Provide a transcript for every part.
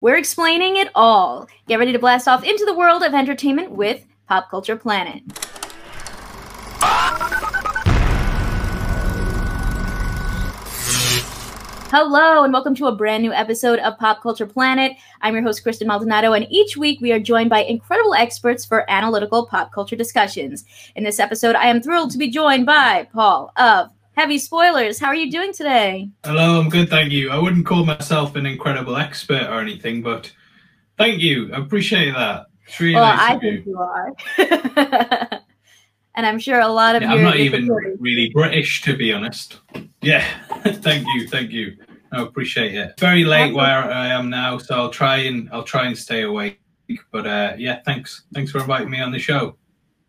We're explaining it all. Get ready to blast off into the world of entertainment with Pop Culture Planet. Hello, and welcome to a brand new episode of Pop Culture Planet. I'm your host, Kristen Maldonado, and each week we are joined by incredible experts for analytical pop culture discussions. In this episode, I am thrilled to be joined by Paul of Heavy Spoilers. How are you doing today? Hello, I'm good, thank you. I wouldn't call myself an incredible expert or anything, but thank you. I appreciate that. It's really well, nice I of think you. you are. and I'm sure a lot of Yeah, your I'm not even supporters- really British, to be honest. Yeah, thank you, thank you. I appreciate it. Very late where I am now, so I'll try and I'll try and stay awake. But uh, yeah, thanks, thanks for inviting me on the show.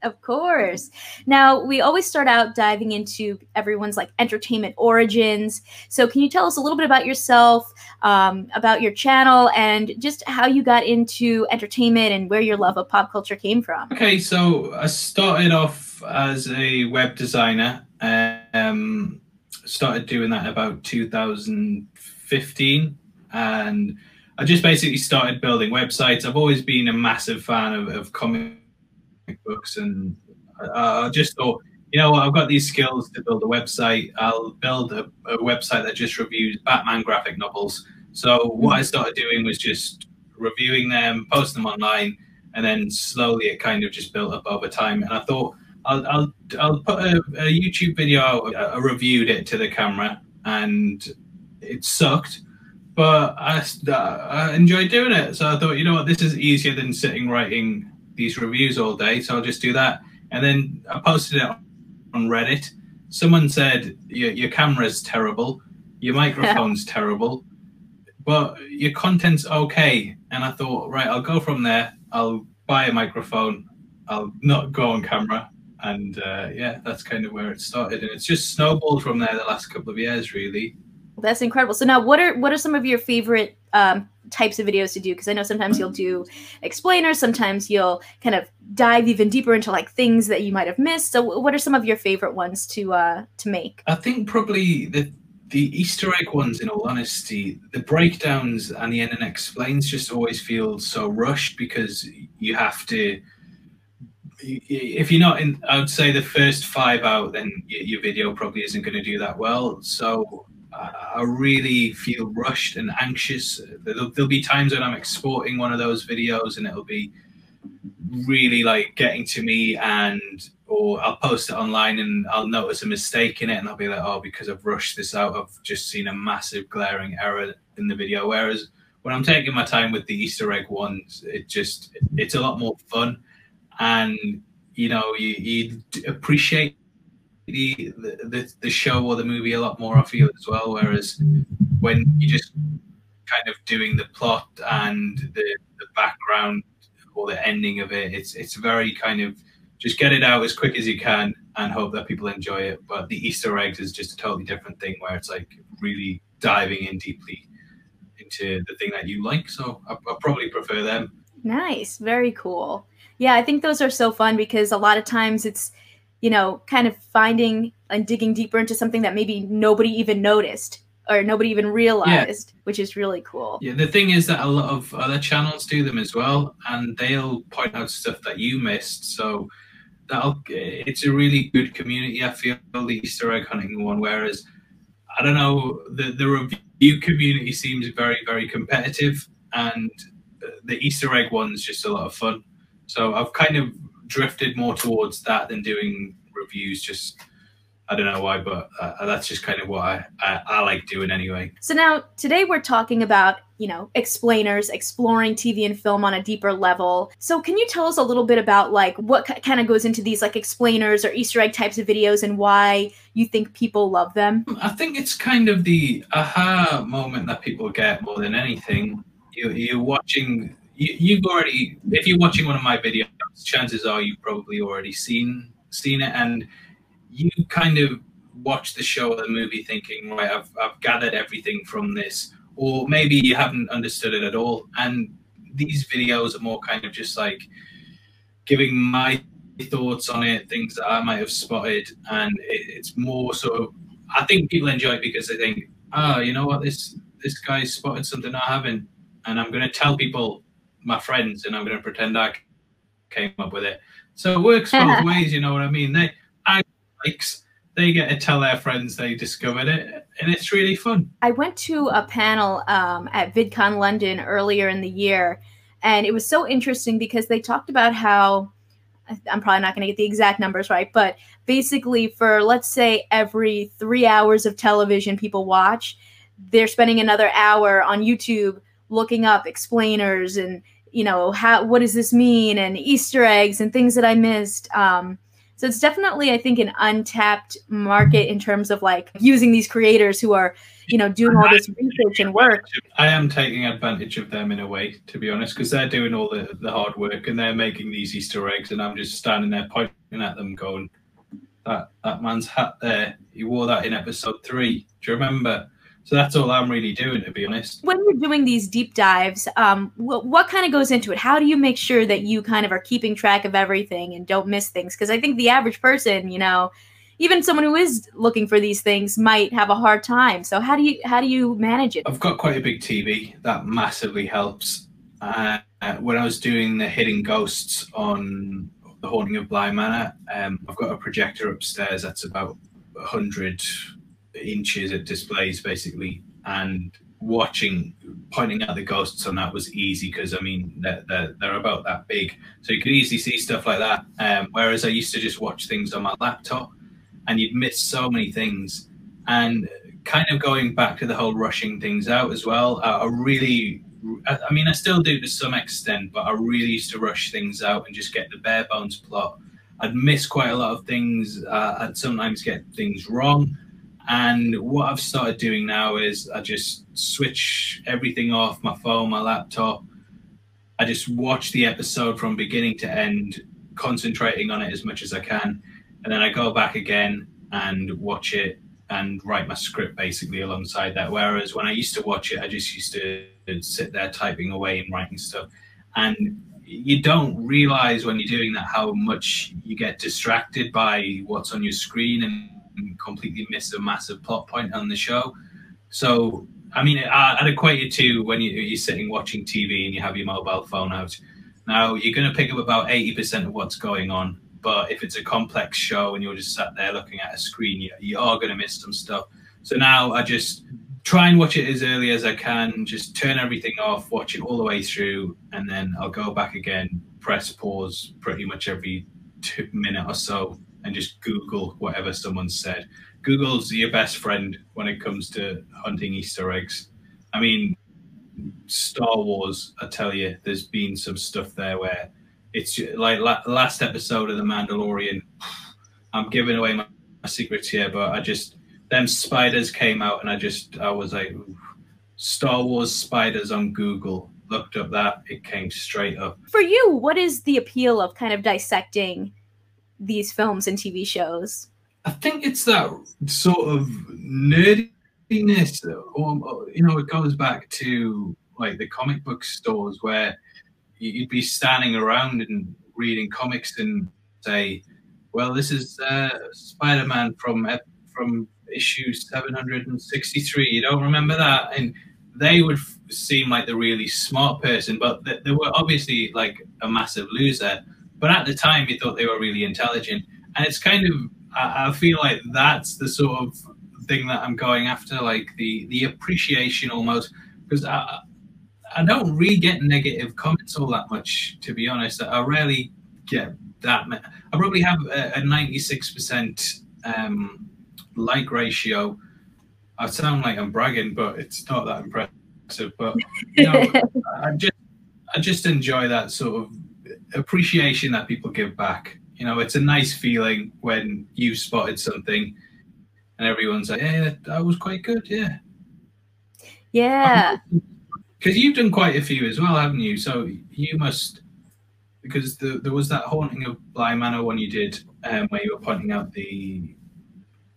Of course. Now, we always start out diving into everyone's like entertainment origins. So, can you tell us a little bit about yourself, um, about your channel, and just how you got into entertainment and where your love of pop culture came from? Okay, so I started off as a web designer. Um, started doing that about 2015, and I just basically started building websites. I've always been a massive fan of, of comic books, and I, I just thought, you know I've got these skills to build a website. I'll build a, a website that just reviews Batman graphic novels. So what I started doing was just reviewing them, post them online, and then slowly it kind of just built up over time. And I thought I'll I'll, I'll put a, a YouTube video out. Uh, I reviewed it to the camera, and it sucked, but I I enjoyed doing it. So I thought, you know what, this is easier than sitting writing these reviews all day. So I'll just do that. And then I posted it on Reddit. Someone said your your camera's terrible, your microphone's terrible, but your content's okay. And I thought, right, I'll go from there. I'll buy a microphone. I'll not go on camera. And uh, yeah, that's kind of where it started. And it's just snowballed from there the last couple of years, really. That's incredible. So now, what are what are some of your favorite um, types of videos to do? Because I know sometimes you'll do explainers, sometimes you'll kind of dive even deeper into like things that you might have missed. So, what are some of your favorite ones to uh, to make? I think probably the the Easter egg ones, in all honesty, the breakdowns and the and explains just always feel so rushed because you have to. If you're not in, I would say the first five out, then your video probably isn't going to do that well. So I really feel rushed and anxious. There'll, there'll be times when I'm exporting one of those videos and it'll be really like getting to me and or I'll post it online and I'll notice a mistake in it and I'll be like, oh, because I've rushed this out, I've just seen a massive glaring error in the video. Whereas when I'm taking my time with the Easter egg ones, it just it's a lot more fun and you know you, you appreciate the, the the show or the movie a lot more I feel as well. Whereas when you're just kind of doing the plot and the, the background or the ending of it, it's it's very kind of just get it out as quick as you can and hope that people enjoy it. But the Easter eggs is just a totally different thing where it's like really diving in deeply into the thing that you like. So I, I probably prefer them. Nice, very cool. Yeah, I think those are so fun because a lot of times it's, you know, kind of finding and digging deeper into something that maybe nobody even noticed or nobody even realized, which is really cool. Yeah, the thing is that a lot of other channels do them as well, and they'll point out stuff that you missed. So that'll it's a really good community. I feel the Easter egg hunting one. Whereas I don't know the the review community seems very very competitive, and the Easter egg one's just a lot of fun. So I've kind of drifted more towards that than doing reviews. Just I don't know why, but uh, that's just kind of what I, I, I like doing anyway. So now today we're talking about, you know, explainers, exploring TV and film on a deeper level. So can you tell us a little bit about like what kind of goes into these like explainers or Easter egg types of videos and why you think people love them? I think it's kind of the aha moment that people get more than anything. You, you're watching, you, you've already, if you're watching one of my videos, chances are you've probably already seen seen it, and you kind of watch the show or the movie thinking, right, I've, I've gathered everything from this, or maybe you haven't understood it at all. And these videos are more kind of just like giving my thoughts on it, things that I might have spotted, and it, it's more sort of. I think people enjoy it because they think, oh, you know what, this this guy spotted something I haven't, and I'm going to tell people, my friends, and I'm going to pretend I came up with it. So it works both ways, you know what I mean? They, I likes, they get to tell their friends they discovered it, and it's really fun. I went to a panel um, at VidCon London earlier in the year, and it was so interesting because they talked about how I'm probably not going to get the exact numbers right, but basically, for let's say every three hours of television people watch, they're spending another hour on YouTube looking up explainers and you know how what does this mean and Easter eggs and things that I missed. Um, so it's definitely, I think, an untapped market in terms of like using these creators who are, you know, doing all this research and work. I am taking advantage of them in a way, to be honest, because they're doing all the, the hard work and they're making these Easter eggs, and I'm just standing there pointing at them, going, "That that man's hat there, he wore that in episode three. Do you remember?" So that's all I'm really doing, to be honest. When you're doing these deep dives, um, what, what kind of goes into it? How do you make sure that you kind of are keeping track of everything and don't miss things? Because I think the average person, you know, even someone who is looking for these things might have a hard time. So how do you how do you manage it? I've got quite a big TV that massively helps. Uh, when I was doing the hidden ghosts on the haunting of Bly Manor, um, I've got a projector upstairs that's about 100 inches it displays basically, and watching pointing out the ghosts on that was easy because I mean they're, they're, they're about that big, so you could easily see stuff like that. Um, whereas I used to just watch things on my laptop, and you'd miss so many things. And kind of going back to the whole rushing things out as well, I, I really. I mean, I still do to some extent, but I really used to rush things out and just get the bare bones plot. I'd miss quite a lot of things. Uh, I'd sometimes get things wrong. And what I've started doing now is I just switch everything off my phone, my laptop. I just watch the episode from beginning to end, concentrating on it as much as I can. And then I go back again and watch it and write my script basically alongside that. Whereas when I used to watch it, I just used to sit there typing away and writing stuff. And you don't realize when you're doing that how much you get distracted by what's on your screen and completely miss a massive plot point on the show. So, I mean, I'd equate it to when you, you're sitting watching TV and you have your mobile phone out. Now, you're going to pick up about 80% of what's going on. But if it's a complex show and you're just sat there looking at a screen, you, you are going to miss some stuff. So now I just try and watch it as early as I can, just turn everything off, watch it all the way through, and then I'll go back again, press pause pretty much every two minute or so, and just Google whatever someone said. Google's your best friend when it comes to hunting Easter eggs. I mean, Star Wars, I tell you, there's been some stuff there where it's like last episode of The Mandalorian. I'm giving away my, my secrets here, but I just them spiders came out, and I just I was like, Star Wars spiders on Google. Looked up that it came straight up. For you, what is the appeal of kind of dissecting these films and TV shows? I think it's that sort of nerdiness, or, you know, it goes back to like the comic book stores where you'd be standing around and reading comics and say, "Well, this is uh, Spider-Man from from issue 763. You don't remember that?" And they would seem like the really smart person, but they were obviously like a massive loser but at the time, you thought they were really intelligent. And it's kind of, I, I feel like that's the sort of thing that I'm going after, like the the appreciation almost, because I I don't really get negative comments all that much, to be honest. I rarely get that. I probably have a, 96% um, like ratio. I sound like I'm bragging, but it's not that impressive. But you know, I just I just enjoy that sort of appreciation that people give back. You know, it's a nice feeling when you've spotted something and everyone's like, "Yeah, that was quite good." Yeah. Yeah. Because you've done quite a few as well, haven't you? So you must, because the, there was that haunting of Bly Manor one you did, um, where you were pointing out the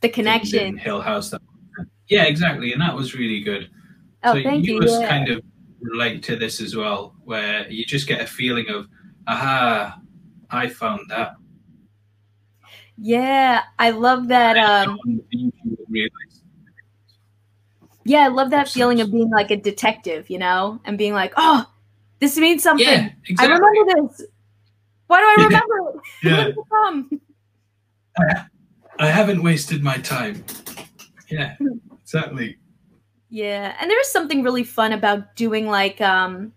the connection Hill House. That, yeah, exactly, and that was really good. Oh, so thank you. You must yeah. kind of relate to this as well, where you just get a feeling of aha, I found that. Yeah, I love that. Um, Yeah, I love that feeling of being like a detective, you know, and being like, oh, this means something. Yeah, exactly. I remember this. Why do I remember yeah. it? Yeah. I, I haven't wasted my time. Yeah, exactly. Yeah, and there is something really fun about doing like, um,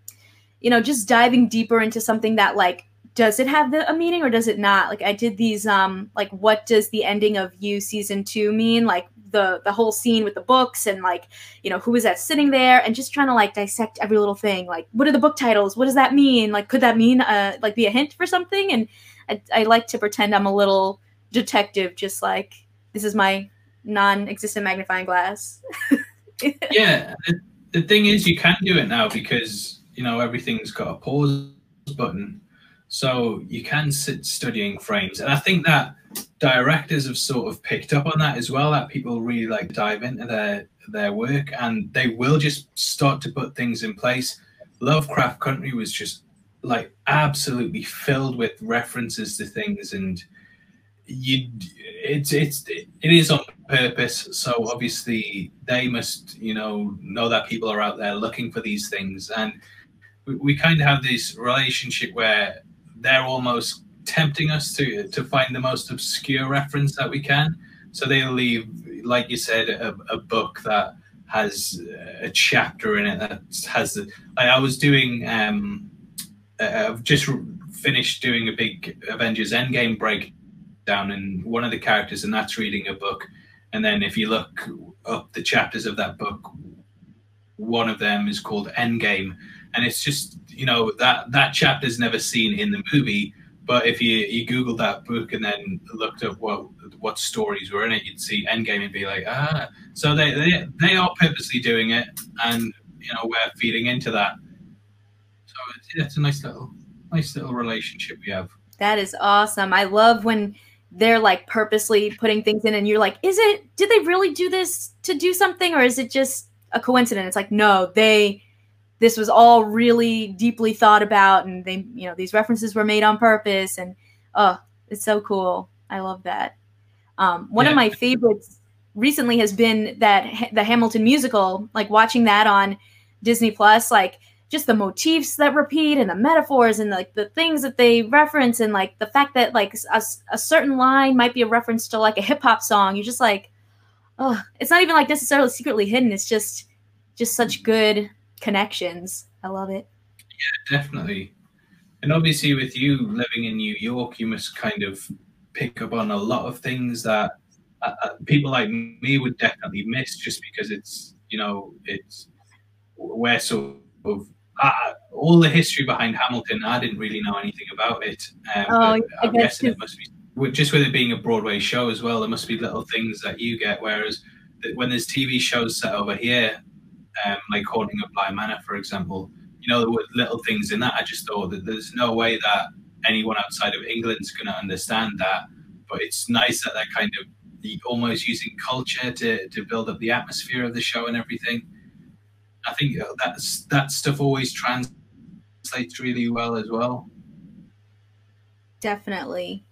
you know, just diving deeper into something that like does it have the, a meaning or does it not? Like I did these um like what does the ending of you season 2 mean? Like the the whole scene with the books and like, you know, who is that sitting there and just trying to like dissect every little thing. Like what are the book titles? What does that mean? Like could that mean uh like be a hint for something? And I, I like to pretend I'm a little detective just like this is my non-existent magnifying glass. yeah, the, the thing is you can do it now because, you know, everything's got a pause button so you can sit studying frames. And I think that directors have sort of picked up on that as well, that people really like to dive into their their work and they will just start to put things in place. Lovecraft Country was just like absolutely filled with references to things and you it's it's it is on purpose so obviously they must you know know that people are out there looking for these things and we, kind of have this relationship where they're almost tempting us to to find the most obscure reference that we can. So they'll leave, like you said, a, a book that has a chapter in it that has I was doing, um, uh, I've just finished doing a big Avengers Endgame breakdown, and one of the characters, and that's reading a book. And then if you look up the chapters of that book, one of them is called Endgame, and it's just you know that that chapter's never seen in the movie. But if you you googled that book and then looked at what what stories were in it you'd see endgame and be like ah so they they, they are purposely doing it and you know we're feeding into that. So it's, it's a nice little nice little relationship we have. That is awesome. I love when they're like purposely putting things in and you're like is it did they really do this to do something or is it just a coincidence? It's like no they this was all really deeply thought about and they you know these references were made on purpose and oh it's so cool. I love that. Um, one yeah. of my favorites recently has been that the hamilton musical like watching that on disney plus like just the motifs that repeat and the metaphors and like the things that they reference and like the fact that like a, a certain line might be a reference to like a hip-hop song. You're just like oh it's not even like necessarily secretly hidden. It's just just such good connections. I love it. Yeah, definitely. And obviously, with you living in New York, you must kind of pick up on a lot of things that uh, uh people like me would definitely miss just because it's, you know, it's we're sort of uh, all the history behind Hamilton. I didn't really know anything about it. Um, oh, I'm guessing it must be just with it being a Broadway show as well. There must be little things that you get. Whereas when there's TV shows set over here, um, like haunting of Bly Manor, for example. You know, there were little things in that. I just thought that there's no way that anyone outside of England's going to understand that. But it's nice that they're kind of almost using culture to, to build up the atmosphere of the show and everything. I think that's that stuff always translates really well as well. Definitely.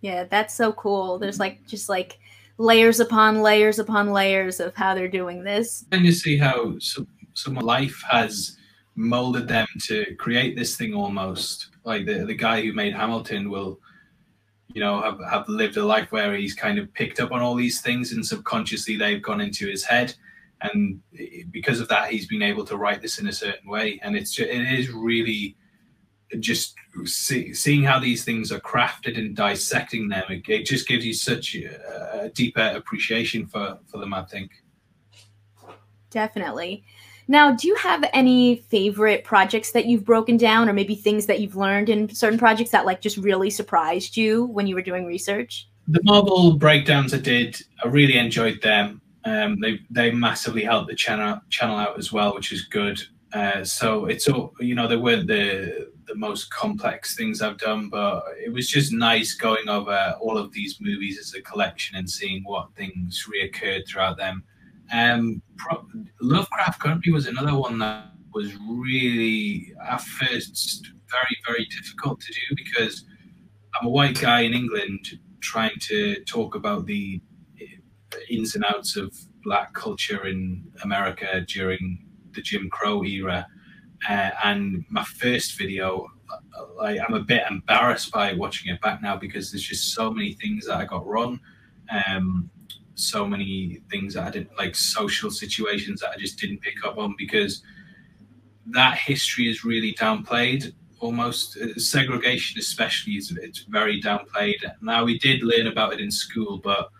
Yeah, that's so cool. There's like just like layers upon layers upon layers of how they're doing this. And you see how some, some life has molded them to create this thing almost. Like the, the guy who made Hamilton will, you know, have, have lived a life where he's kind of picked up on all these things and subconsciously they've gone into his head. And because of that, he's been able to write this in a certain way. And it's just, it is really just see, seeing how these things are crafted and dissecting them, it, it just gives you such a, a, deeper appreciation for, for them, I think. Definitely. Now, do you have any favorite projects that you've broken down, or maybe things that you've learned in certain projects that like just really surprised you when you were doing research? The Marvel breakdowns I did, I really enjoyed them. Um, they they massively helped the channel channel out as well, which is good. Uh, so it's all you know they weren't the the most complex things I've done, but it was just nice going over all of these movies as a collection and seeing what things reoccurred throughout them. Um, Pro- Lovecraft Country was another one that was really at first very very difficult to do because I'm a white guy in England trying to talk about the ins and outs of black culture in America during the Jim Crow era. Uh, and my first video, like, I'm a bit embarrassed by watching it back now because there's just so many things that I got wrong. Um, so many things that I didn't like social situations that I just didn't pick up on because that history is really downplayed almost uh, segregation especially is it's very downplayed now we did learn about it in school but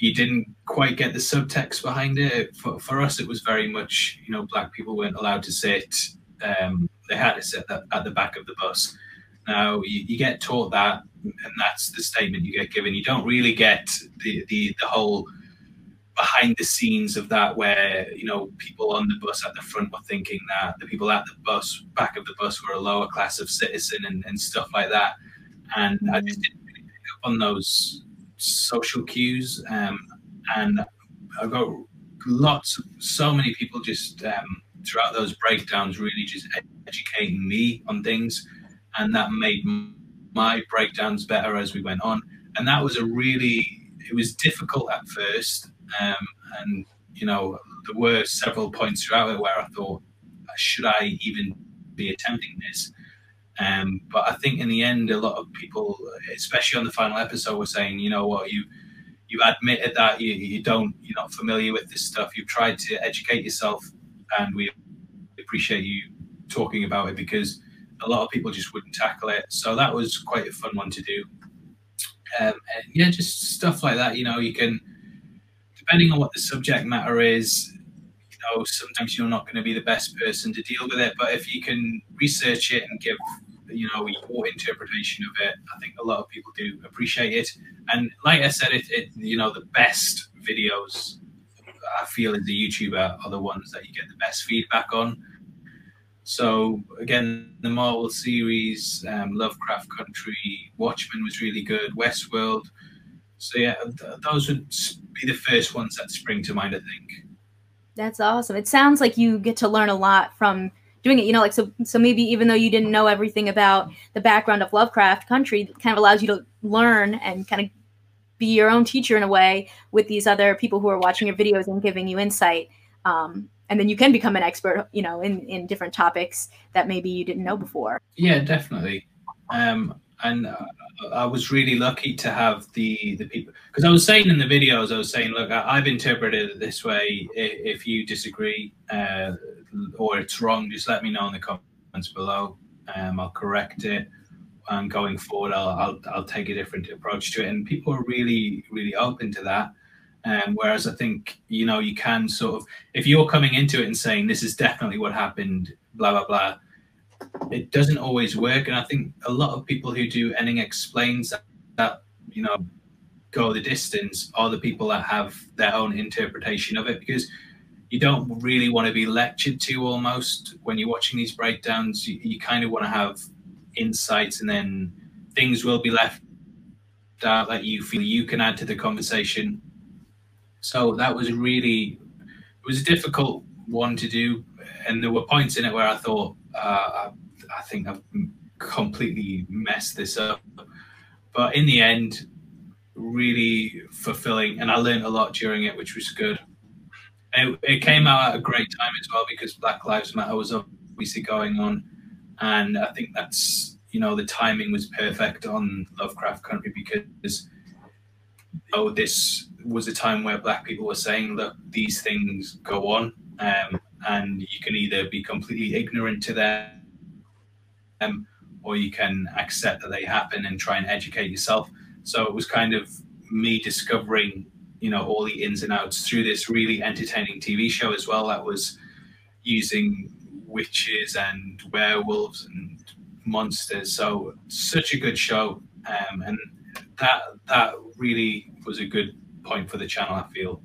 you didn't quite get the subtext behind it. For, for us it was very much you know black people weren't allowed to sit um, they had to sit at the back of the bus. Now you, you get taught that and that's the statement you get given. You don't really get the the, the whole behind the scenes of that where you know people on the bus at the front were thinking that the people at the bus back of the bus were a lower class of citizen and, and stuff like that. And mm-hmm. i just didn't really pick up on those social cues um, and i got lots of so many people just um, throughout those breakdowns really just educating me on things and that made my breakdowns better as we went on and that was a really it was difficult at first um, and, you know, there were several points throughout it where I thought, should I even be attempting this? Um, but I think in the end, a lot of people, especially on the final episode, were saying, you know what, you you've admitted that you, you don't you're not familiar with this stuff. You've tried to educate yourself, and we appreciate you talking about it because a lot of people just wouldn't tackle it. So that was quite a fun one to do. Um, and yeah, just stuff like that. You know, you can depending on what the subject matter is, you know, sometimes you're not going to be the best person to deal with it. But if you can research it and give, you know, your interpretation of it, I think a lot of people do appreciate it. And like I said, it, it you know, the best videos I feel as a YouTuber are the ones that you get the best feedback on. So again, the Marvel series, um, Lovecraft Country, Watchmen was really good. Westworld. So yeah, th- those would be the first ones that spring to mind, I think. That's awesome. It sounds like you get to learn a lot from doing it. You know, like so. So maybe even though you didn't know everything about the background of Lovecraft Country, it kind of allows you to learn and kind of be your own teacher in a way with these other people who are watching your videos and giving you insight. Um, and then you can become an expert, you know, in in different topics that maybe you didn't know before. Yeah, definitely. Um, and uh, I was really lucky to have the the people because I was saying in the videos I was saying look I, have interpreted it this way. If you disagree uh, or it's wrong just let me know in the comments below. Um, I'll correct it and going forward I'll, I'll, I'll take a different approach to it. And people are really really open to that. Um, whereas I think you know you can sort of if you're coming into it and saying this is definitely what happened blah blah blah it doesn't always work. And I think a lot of people who do Ending Explains that, that, you know, go the distance are the people that have their own interpretation of it because you don't really want to be lectured to almost when you're watching these breakdowns. You, you kind of want to have insights and then things will be left out that you feel you can add to the conversation. So that was really, it was a difficult one to do. And there were points in it where I thought, uh, I think I've completely messed this up. But in the end, really fulfilling, and I learned a lot during it, which was good. It, it came out at a great time as well because Black Lives Matter was obviously going on, and I think that's you know the timing was perfect on Lovecraft Country because oh this was a time where Black people were saying look these things go on, um, and you can either be completely ignorant to them or you can accept that they happen and try and educate yourself. So it was kind of me discovering, you know, all the ins and outs through this really entertaining TV show as well that was using witches and werewolves and monsters. So such a good show, um, and that that really was a good point for the channel. I feel.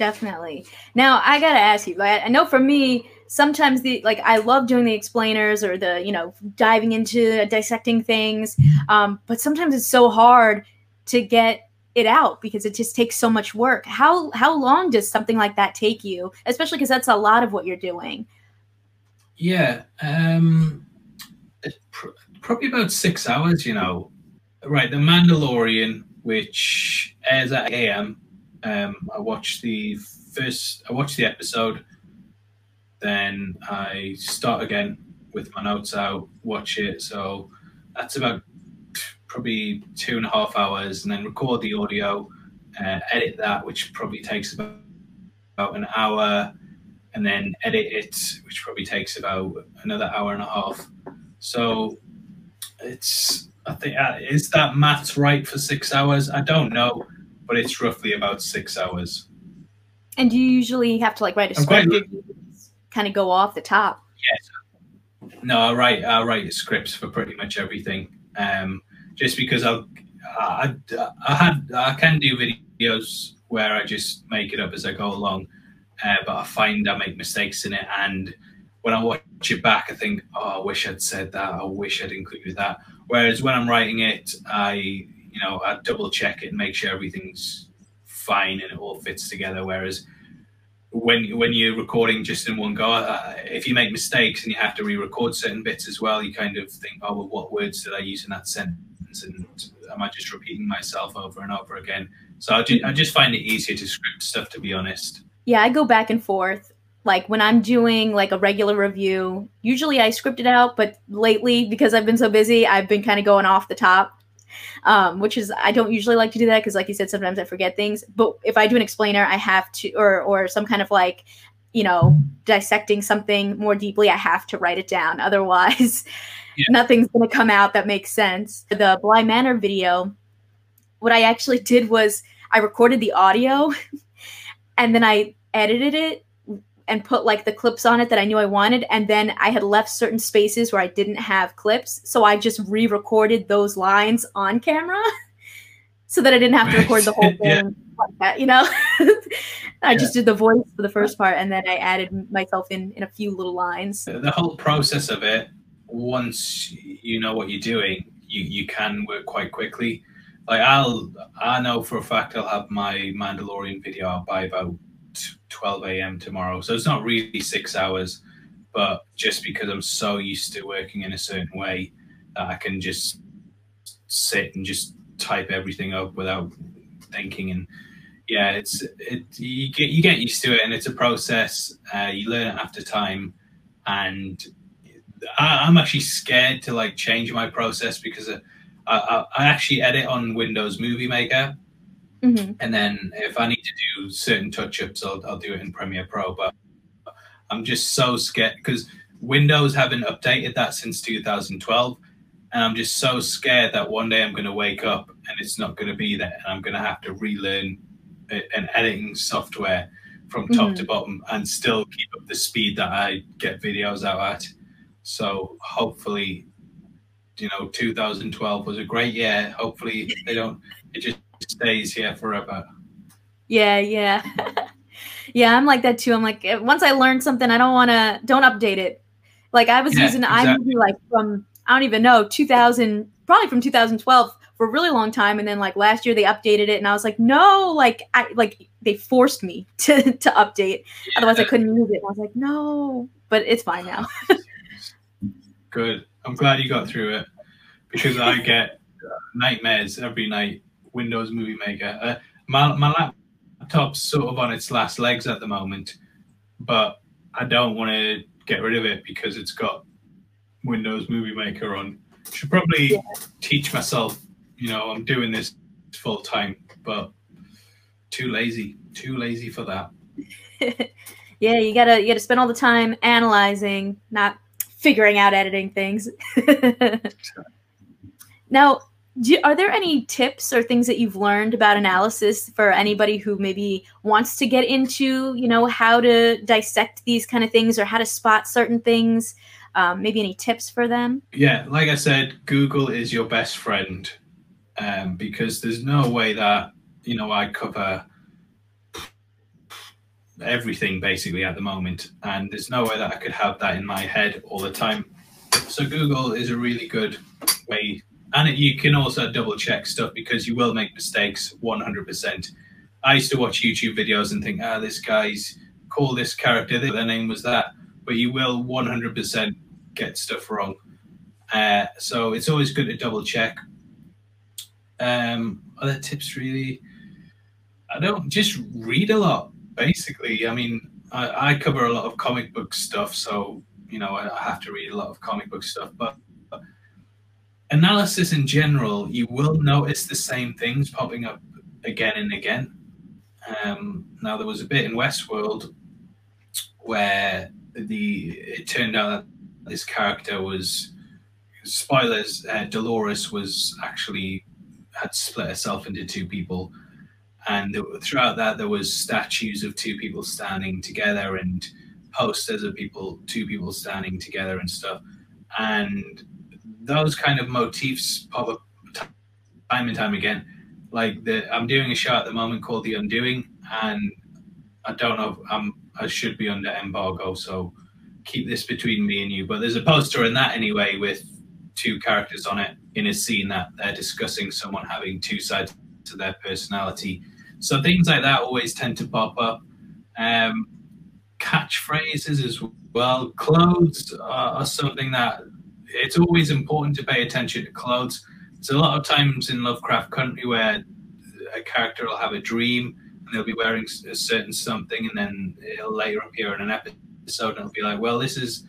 Definitely. Now I gotta ask you. Like, I know for me, sometimes the like I love doing the explainers or the you know diving into dissecting things, um, but sometimes it's so hard to get it out because it just takes so much work. How how long does something like that take you? Especially because that's a lot of what you're doing. Yeah, um, pr- probably about six hours. You know, right? The Mandalorian, which airs at AM Um, I watch the first, I watch the episode, then I start again with my notes out, watch it. So that's about probably two and a half hours, and then record the audio, uh, edit that, which probably takes about, about an hour, and then edit it, which probably takes about another hour and a half. So it's I think uh, is that maths right for six hours? I don't know, but it's roughly about six hours. And do you usually have to like write a I'm quite script, kind of go off the top? Yes. No, I write I write scripts for pretty much everything. Um, just because I'll, I I had I can do videos where I just make it up as I go along, uh, but I find I make mistakes in it, and when I watch it back, I think, oh, I wish I'd said that. I wish I'd included that. Whereas when I'm writing it, I you know I double check it and make sure everything's fine and it all fits together. Whereas when when you're recording just in one go, uh, if you make mistakes and you have to re-record certain bits as well, you kind of think, oh, well, what words did I use in that sentence, and am I just repeating myself over and over again? So I, I just find it easier to script stuff, to be honest. Yeah, I go back and forth. Like when I'm doing like a regular review, usually I script it out, but lately because I've been so busy, I've been kind of going off the top. Um, which is I don't usually like to do that because, like you said, sometimes I forget things. But if I do an explainer, I have to, or or some kind of like, you know, dissecting something more deeply, I have to write it down. Otherwise, Yeah. nothing's gonna come out that makes sense. The Bly Manor video, what I actually did was I recorded the audio, and then I edited it and put like the clips on it that I knew I wanted. And then I had left certain spaces where I didn't have clips. So I just re recorded those lines on camera so that I didn't have to record the whole thing Yeah. like that, you know? I just did the voice for the first part and then I added myself in in a few little lines. the whole process of it once you know what you're doing you you can work quite quickly like i'll i know for a fact i'll have my mandalorian video out by about 12 a.m tomorrow. So it's not really six hours but just because i'm so used to working in a certain way that i can just sit and just type everything up without thinking. And yeah it's it you get you get used to it and it's a process. Uh, you learn it after time. And I, I'm actually scared to like change my process because uh, I, I, I actually edit on Windows Movie Maker, hmm and then if I need to do certain touch ups, I'll, I'll do it in Premiere Pro. But I'm just so scared because Windows haven't updated that since 2012, and I'm just so scared that one day I'm going to wake up and it's not going to be there, and I'm going to have to relearn an editing software from top Mhm. to bottom and still keep up the speed that I get videos out at. So hopefully, you know, 2012 was a great year. Hopefully, they don't. It just stays here forever. Yeah, yeah. yeah, I'm like that too. I'm like, eh, once I learn something, I don't want to, don't update it. Like, I was Yeah, using exactly. iMovie like from, I don't even know, 2000, probably from 2012 for a really long time. And then like last year they updated it and I was like, no, like, I, like they forced me to, to update. Otherwise I couldn't use it. And I was like, no, but it's fine now. Good. I'm glad you got through it because I get nightmares every night. Windows Movie Maker. Uh, my my laptop's sort of on its last legs at the moment, but I don't want to get rid of it because it's got Windows Movie Maker on. Should probably Yeah. teach myself. You know, I'm doing this full time, but too lazy. Too lazy for that. yeah, you gotta, you gotta spend all the time analyzing, not figuring out editing things. now, do, are there any tips or things that you've learned about analysis for anybody who maybe wants to get into, you know, how to dissect these kind of things or how to spot certain things? Um, maybe any tips for them? Yeah, like I said, Google is your best friend um, because there's no way that you know I cover everything basically at the moment, and there's no way that I could have that in my head all the time. So Google is a really good way, and it, you can also double check stuff because you will make mistakes 100%. I used to watch YouTube videos and think, ah, this guy's call this character, their name was that, but you will 100% get stuff wrong. Uh, so it's always good to double check. Um, other tips, really. I don't just read a lot. Basically, I mean, I, cover a lot of comic book stuff, so you know I have to read a lot of comic book stuff. But analysis in general, you will notice the same things popping up again and again. Um, now there was a bit in Westworld where the it turned out that this character was spoilers. Uh, Dolores was actually had split herself into two people, and throughout that there was statues of two people standing together and posters of people two people standing together and stuff, and those kind of motifs pop up time and time again. Like the I'm doing a show at the moment called The Undoing, and I don't know. I'm I should be under embargo, so keep this between me and you. But there's a poster in that anyway with two characters on it in a scene that they're discussing someone having two sides to their personality. So things like that always tend to pop up. Um, catchphrases as well. Clothes are, are something that it's always important to pay attention to clothes. There's a lot of times in Lovecraft Country where a character will have a dream and they'll be wearing a certain something, and then it'll later appear in an episode, and it'll be like, well, this is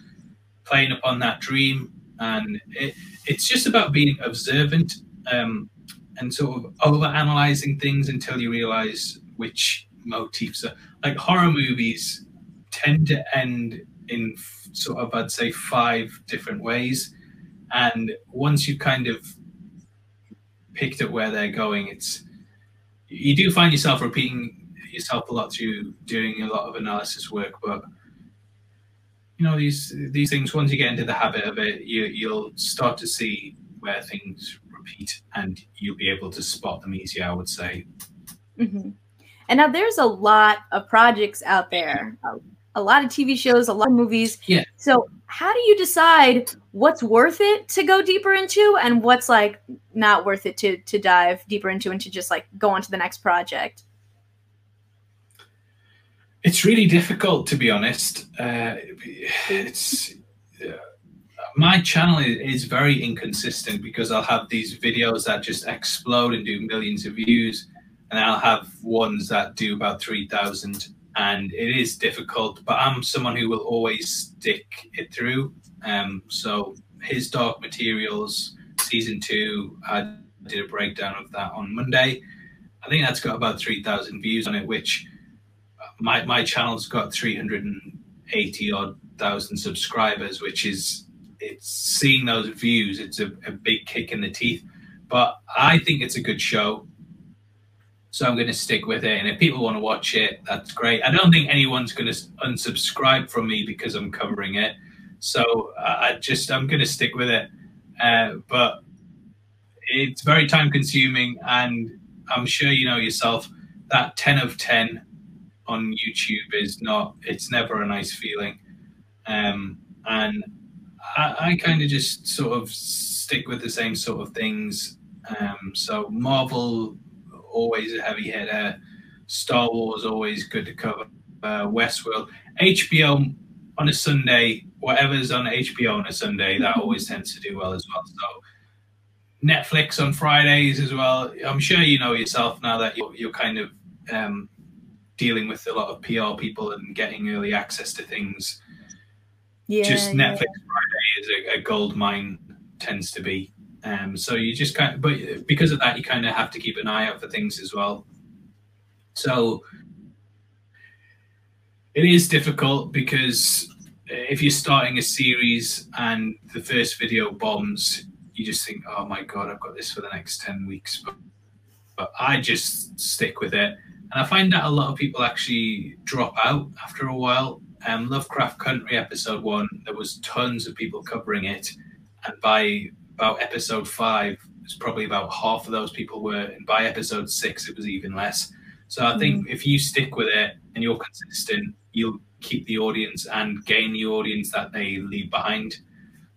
playing upon that dream, and it, it's just about being observant um, and sort of over analyzing things until you realize which motifs are like horror movies tend to end in sort of I'd say five different ways, and once you kind of picked at where they're going, it's you do find yourself repeating yourself a lot through doing a lot of analysis work, but you know these these things once you get into the habit of it, you you'll start to see where things repeat, and you'll be able to spot them easier. I would say. Mm-hmm. And now there's a lot of projects out there, a lot of TV shows, a lot of movies. Yeah. So how do you decide what's worth it to go deeper into and what's like not worth it to to dive deeper into and to just like go on to the next project? It's really difficult to be honest. Uh, it's uh, my channel is very inconsistent because I'll have these videos that just explode and do millions of views, and I'll have ones that do about three thousand and it is difficult. But I'm someone who will always stick it through. Um, so his Dark Materials season two, I did a breakdown of that on Monday. I think that's got about three thousand views on it, which my my channel's got three hundred and eighty odd thousand subscribers, which is it's seeing those views. It's a, a big kick in the teeth. But I think it's a good show. So I'm going to stick with it. And if people want to watch it, that's great. I don't think anyone's going to unsubscribe from me because I'm covering it. So I just, I'm going to stick with it. Uh, but it's very time consuming. And I'm sure you know yourself that 10 of 10 on YouTube is not, it's never a nice feeling. Um, and I, I kind of just sort of stick with the same sort of things. Um, so Marvel always a heavy hitter. Star Wars always good to cover. Uh, Westworld, HBO on a Sunday, whatever's on HBO on a Sunday, that always tends to do well as well. So Netflix on Fridays as well. I'm sure you know yourself now that you're, you're kind of um, dealing with a lot of PR people and getting early access to things. Yeah, just Netflix yeah. Friday is a, a gold mine tends to be. Um, so you just kind of, but because of that, you kind of have to keep an eye out for things as well. So it is difficult because if you're starting a series and the first video bombs, you just think, oh my God, I've got this for the next 10 weeks. But, but I just stick with it. And I find that a lot of people actually drop out after a while. Um, Lovecraft Country episode one, there was tons of people covering it. And by about episode five, it's probably about half of those people were, and by episode six, it was even less. So I think mm. if you stick with it and you're consistent, you'll keep the audience and gain the audience that they leave behind.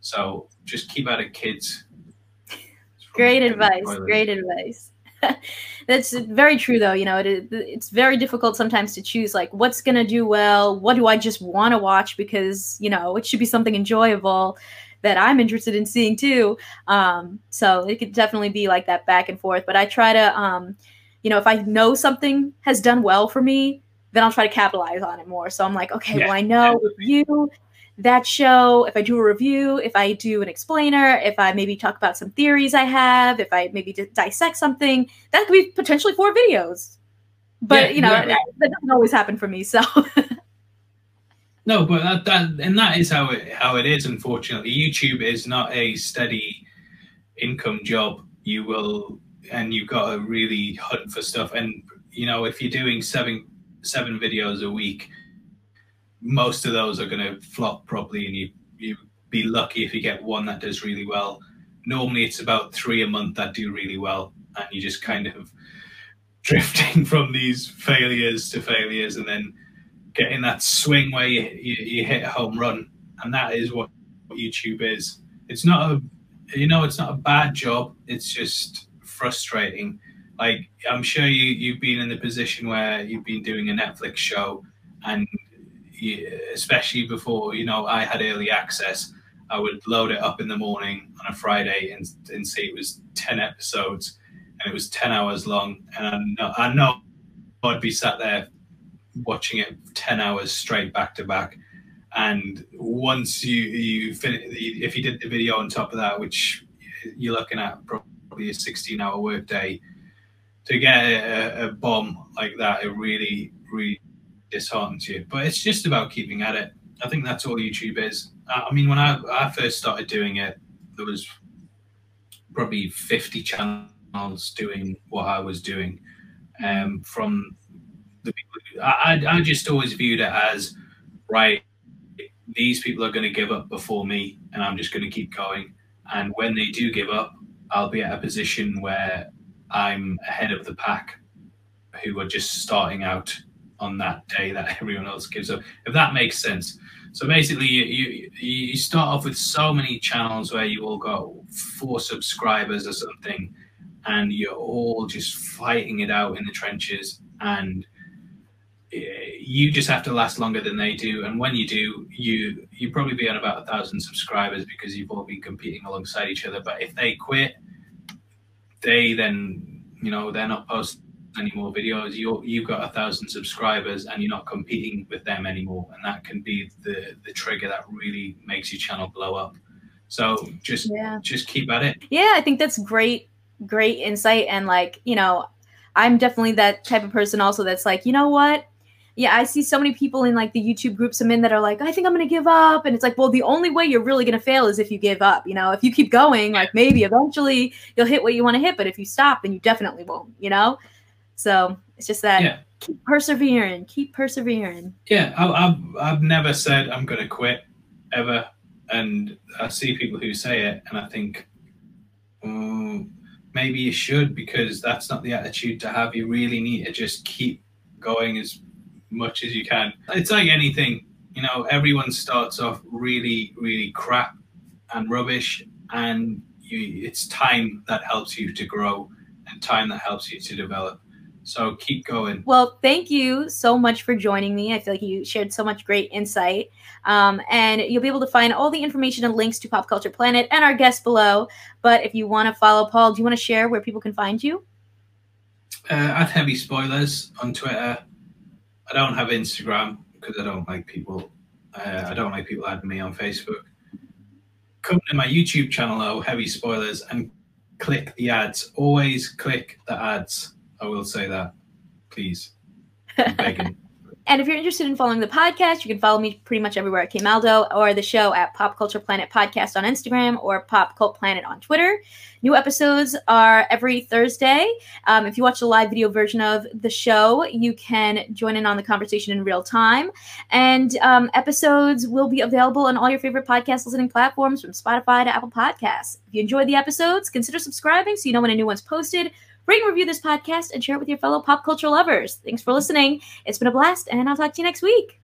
So just keep at it, kids. Great advice. Great advice. That's very true, though. You know, it, it's very difficult sometimes to choose like what's going to do well. What do I just want to watch because you know it should be something enjoyable that I'm interested in seeing too. Um, so it could definitely be like that back and forth. But I try to, um, you know, if I know something has done well for me, then I'll try to capitalize on it more. So I'm like, okay, yeah, well, I know with you, that show, if I do a review, if I do an explainer, if I maybe talk about some theories I have, if I maybe dissect something, that could be potentially four videos. But yeah, you know, yeah. that, that, doesn't always happen for me. So No, but that, that and that is how it how it is. Unfortunately, YouTube is not a steady income job. You will, and you've got to really hunt for stuff. And you know, if you're doing seven seven videos a week, most of those are going to flop probably, and you you be lucky if you get one that does really well. Normally, it's about three a month that do really well, and you just kind of drifting from these failures to failures, and then getting that swing where you, you, you hit a home run, and that is what YouTube is. It's not a you know it's not a bad job. It's just frustrating. Like I'm sure you you've been in the position where you've been doing a Netflix show, and you, especially before you know I had early access. I would load it up in the morning on a Friday and, and see it was 10 episodes and it was 10 hours long. And I know, I know I'd be sat there watching it 10 hours straight back to back. And once you you finish if you did the video on top of that which you're looking at probably a 16 hour work day to get a, a, bomb like that it really really disheartens you. But it's just about keeping at it. I think that's all youtube is. I mean when i, I first started doing it there was probably 50 channels doing what i was doing um, from the people. I, I just always viewed it as right. These people are going to give up before me, and I'm just going to keep going. And when they do give up, I'll be at a position where I'm ahead of the pack, who are just starting out on that day that everyone else gives up. If that makes sense. So basically, you, you, you start off with so many channels where you all got four subscribers or something, and you're all just fighting it out in the trenches. And Eh, you just have to last longer than they do. And when you do you you probably be on about a thousand subscribers because you've all been competing alongside each other. But if they quit they then you know they're not posting any more videos. You you've got a thousand subscribers and you're not competing with them anymore. And that can be the the trigger that really makes your channel blow up. So just yeah. just keep at it. Yeah i think that's great great insight. And like you know i'm definitely that type of person also that's like you know what yeah, I see so many people in like the YouTube groups I'm in that are like, I think I'm gonna give up, and it's like, well, the only way you're really gonna fail is if you give up. You know, if you keep going, like maybe eventually you'll hit what you want to hit, but if you stop, then you definitely won't. You know, so it's just that yeah. keep persevering, keep persevering. Yeah, I, I've I've never said I'm gonna quit ever, and I see people who say it, and I think. Mm, maybe you should because that's not the attitude to have. You really need to just keep going as much as you can. It's like anything, you know, everyone starts off really, really crap and rubbish, and you, it's time that helps you to grow and time that helps you to develop. So keep going. Well, thank you so much for joining me. I feel like you shared so much great insight. Um, and you'll be able to find all the information and links to Pop Culture Planet and our guests below. But if you want to follow Paul, do you want to share where people can find you? Uh, at Heavy Spoilers on Twitter I don't have Instagram because I don't like people. Uh, I don't like people adding me on Facebook. Come to my YouTube channel though, Heavy Spoilers, and click the ads. Always click the ads. I will say that, please. I'm begging. And if you're interested in following the podcast, you can follow me pretty much everywhere at kaymaldo or the show at Pop Culture Planet Podcast on Instagram or Pop Cult Planet on Twitter. New episodes are every Thursday. Um, if you watch the live video version of the show, you can join in on the conversation in real time. And um, episodes will be available on all your favorite podcast listening platforms from Spotify to Apple Podcasts. If you enjoyed the episodes, consider subscribing so you know when a new one's posted rate and review this podcast, and share it with your fellow pop culture lovers. Thanks for listening. It's been a blast, and I'll talk to you next week.